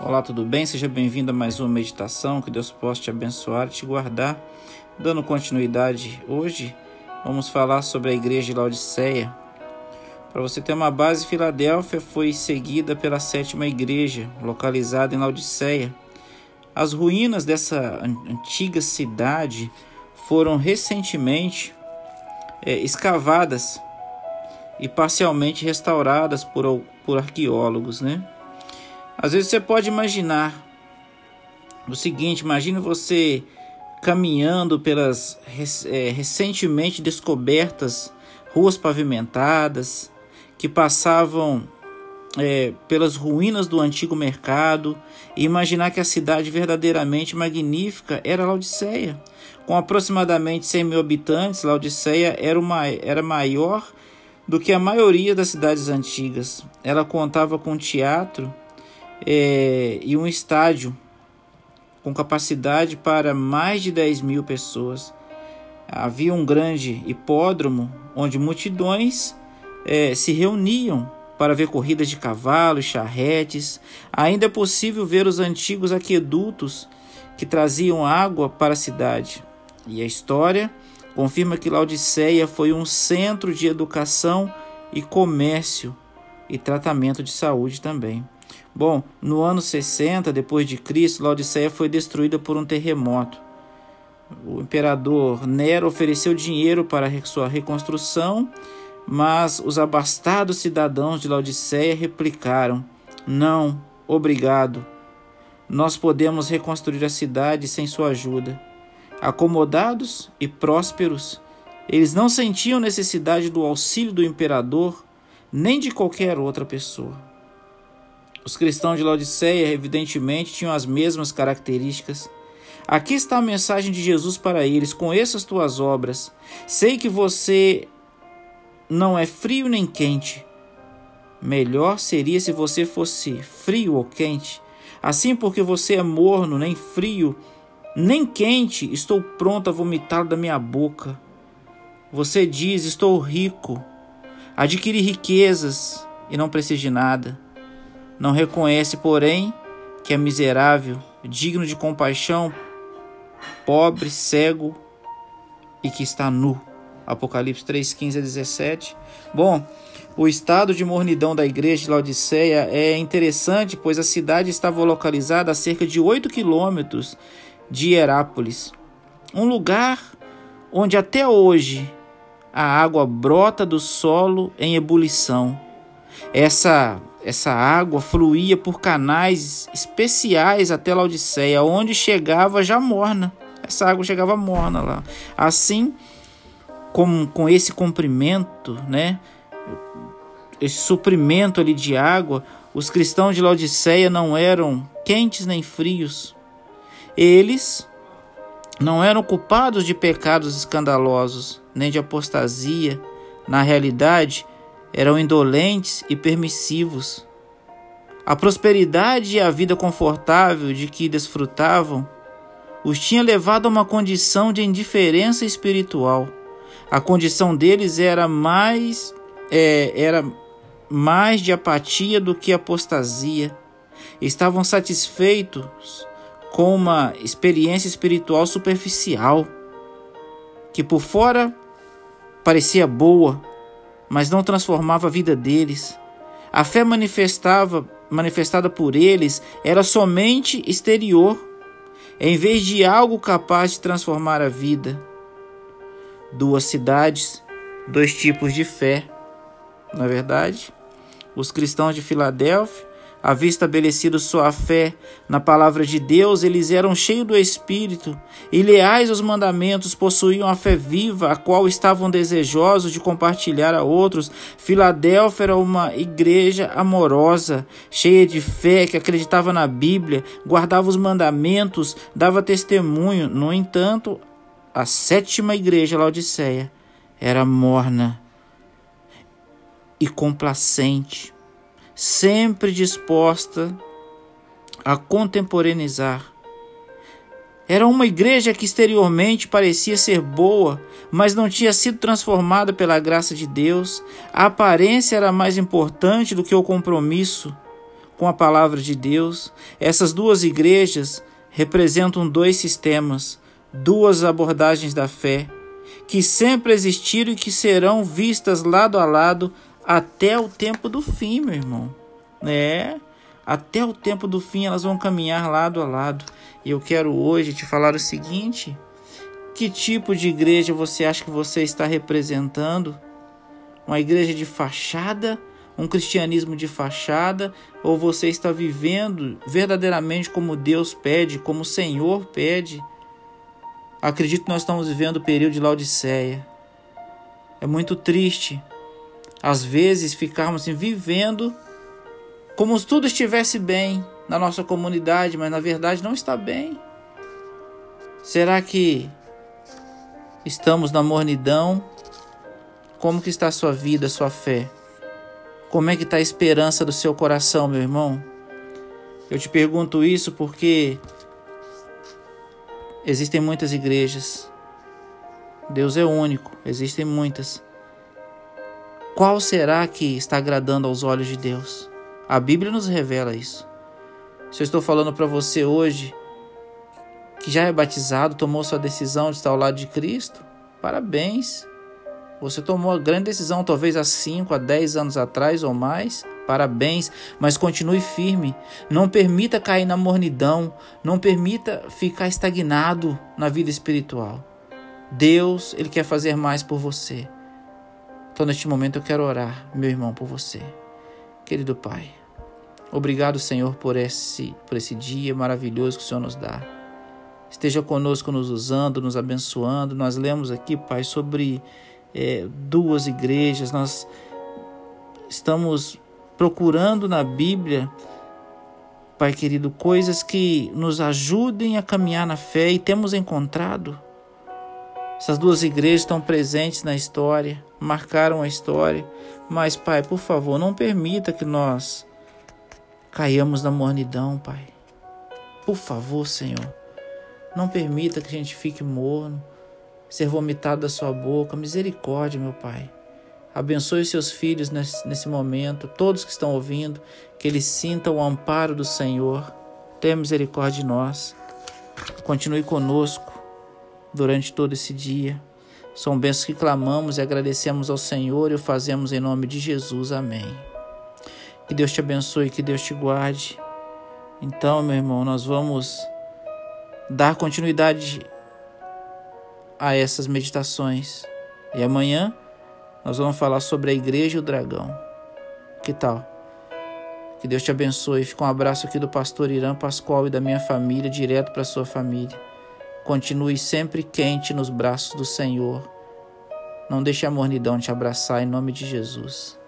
Olá, tudo bem? Seja bem-vindo a mais uma meditação. Que Deus possa te abençoar e te guardar. Dando continuidade, hoje vamos falar sobre a igreja de Laodiceia. Para você ter uma base, Filadélfia foi seguida pela sétima igreja, localizada em Laodiceia. As ruínas dessa antiga cidade foram recentemente é, escavadas e parcialmente restauradas por, por arqueólogos, né? Às vezes você pode imaginar o seguinte: imagine você caminhando pelas é, recentemente descobertas ruas pavimentadas que passavam é, pelas ruínas do antigo mercado e imaginar que a cidade verdadeiramente magnífica era Laodiceia. Com aproximadamente 100 mil habitantes, Laodiceia era, uma, era maior do que a maioria das cidades antigas. Ela contava com teatro é, e um estádio com capacidade para mais de 10 mil pessoas. Havia um grande hipódromo onde multidões é, se reuniam para ver corridas de cavalos, charretes. Ainda é possível ver os antigos aquedutos que traziam água para a cidade. E a história confirma que Laodiceia foi um centro de educação e comércio e tratamento de saúde também. Bom, no ano 60 depois de Cristo, Laodiceia foi destruída por um terremoto. O imperador Nero ofereceu dinheiro para sua reconstrução, mas os abastados cidadãos de Laodiceia replicaram: Não, obrigado. Nós podemos reconstruir a cidade sem sua ajuda. Acomodados e prósperos, eles não sentiam necessidade do auxílio do imperador nem de qualquer outra pessoa. Os cristãos de Laodiceia, evidentemente, tinham as mesmas características. Aqui está a mensagem de Jesus para eles: conheça as tuas obras. Sei que você não é frio nem quente. Melhor seria se você fosse frio ou quente. Assim, porque você é morno, nem frio, nem quente, estou pronto a vomitá-lo da minha boca. Você diz: Estou rico, adquiri riquezas e não preciso de nada. Não reconhece, porém, que é miserável, digno de compaixão, pobre, cego e que está nu. Apocalipse 3, 15 a 17. Bom, o estado de mornidão da igreja de Laodiceia é interessante, pois a cidade estava localizada a cerca de 8 quilômetros de Hierápolis, um lugar onde até hoje a água brota do solo em ebulição. Essa essa água fluía por canais especiais até Laodiceia, onde chegava já morna. Essa água chegava morna lá. Assim, com, com esse comprimento, né, esse suprimento ali de água, os cristãos de Laodiceia não eram quentes nem frios. Eles não eram culpados de pecados escandalosos, nem de apostasia. Na realidade, eram indolentes e permissivos. A prosperidade e a vida confortável de que desfrutavam os tinha levado a uma condição de indiferença espiritual. A condição deles era mais é, era mais de apatia do que apostasia. Estavam satisfeitos com uma experiência espiritual superficial, que por fora parecia boa, mas não transformava a vida deles. A fé manifestava, manifestada por eles era somente exterior, em vez de algo capaz de transformar a vida. Duas cidades, dois tipos de fé. Na é verdade, os cristãos de Filadélfia havia estabelecido sua fé na palavra de Deus, eles eram cheios do Espírito e leais aos mandamentos, possuíam a fé viva, a qual estavam desejosos de compartilhar a outros. Filadélfia era uma igreja amorosa, cheia de fé, que acreditava na Bíblia, guardava os mandamentos, dava testemunho. No entanto, a sétima igreja, Laodiceia, era morna e complacente sempre disposta a contemporaneizar. Era uma igreja que exteriormente parecia ser boa, mas não tinha sido transformada pela graça de Deus. A aparência era mais importante do que o compromisso com a palavra de Deus. Essas duas igrejas representam dois sistemas, duas abordagens da fé, que sempre existiram e que serão vistas lado a lado até o tempo do fim, meu irmão. É, até o tempo do fim elas vão caminhar lado a lado. E eu quero hoje te falar o seguinte: que tipo de igreja você acha que você está representando? Uma igreja de fachada um cristianismo de fachada ou você está vivendo verdadeiramente como Deus pede, como o Senhor pede? Acredito que nós estamos vivendo o período de Laodiceia. É muito triste, às vezes, ficarmos assim, vivendo como se tudo estivesse bem na nossa comunidade, mas na verdade não está bem. Será que estamos na mornidão? Como que está a sua vida, a sua fé? Como é que está a esperança do seu coração, meu irmão? Eu te pergunto isso porque existem muitas igrejas. Deus é único, existem muitas. Qual será que está agradando aos olhos de Deus? A Bíblia nos revela isso. Se eu estou falando para você hoje que já é batizado, tomou sua decisão de estar ao lado de Cristo, parabéns. Você tomou a grande decisão, talvez há 5 a 10 anos atrás ou mais. Parabéns, mas continue firme. Não permita cair na mornidão. Não permita ficar estagnado na vida espiritual. Deus, Ele quer fazer mais por você. Então, neste momento, eu quero orar, meu irmão, por você. Querido Pai, obrigado, Senhor, por esse, por esse dia maravilhoso que o Senhor nos dá. Esteja conosco, nos usando, nos abençoando. Nós lemos aqui, Pai, sobre é, duas igrejas, nós estamos procurando na Bíblia, Pai querido, coisas que nos ajudem a caminhar na fé e temos encontrado. Essas duas igrejas estão presentes na história, marcaram a história, mas, Pai, por favor, não permita que nós caiamos na mornidão, Pai. Por favor, Senhor, não permita que a gente fique morno ser vomitado da sua boca. Misericórdia, meu Pai. Abençoe seus filhos nesse, nesse momento, todos que estão ouvindo, que eles sintam o amparo do Senhor. Tenha misericórdia de nós. Continue conosco durante todo esse dia. São bênçãos que clamamos e agradecemos ao Senhor e o fazemos em nome de Jesus. Amém. Que Deus te abençoe, que Deus te guarde. Então, meu irmão, nós vamos dar continuidade a essas meditações. E amanhã nós vamos falar sobre a igreja e o dragão. Que tal? Que Deus te abençoe. Fica um abraço aqui do pastor Irã Pascoal e da minha família, direto para sua família. Continue sempre quente nos braços do Senhor. Não deixe a mornidão te abraçar em nome de Jesus.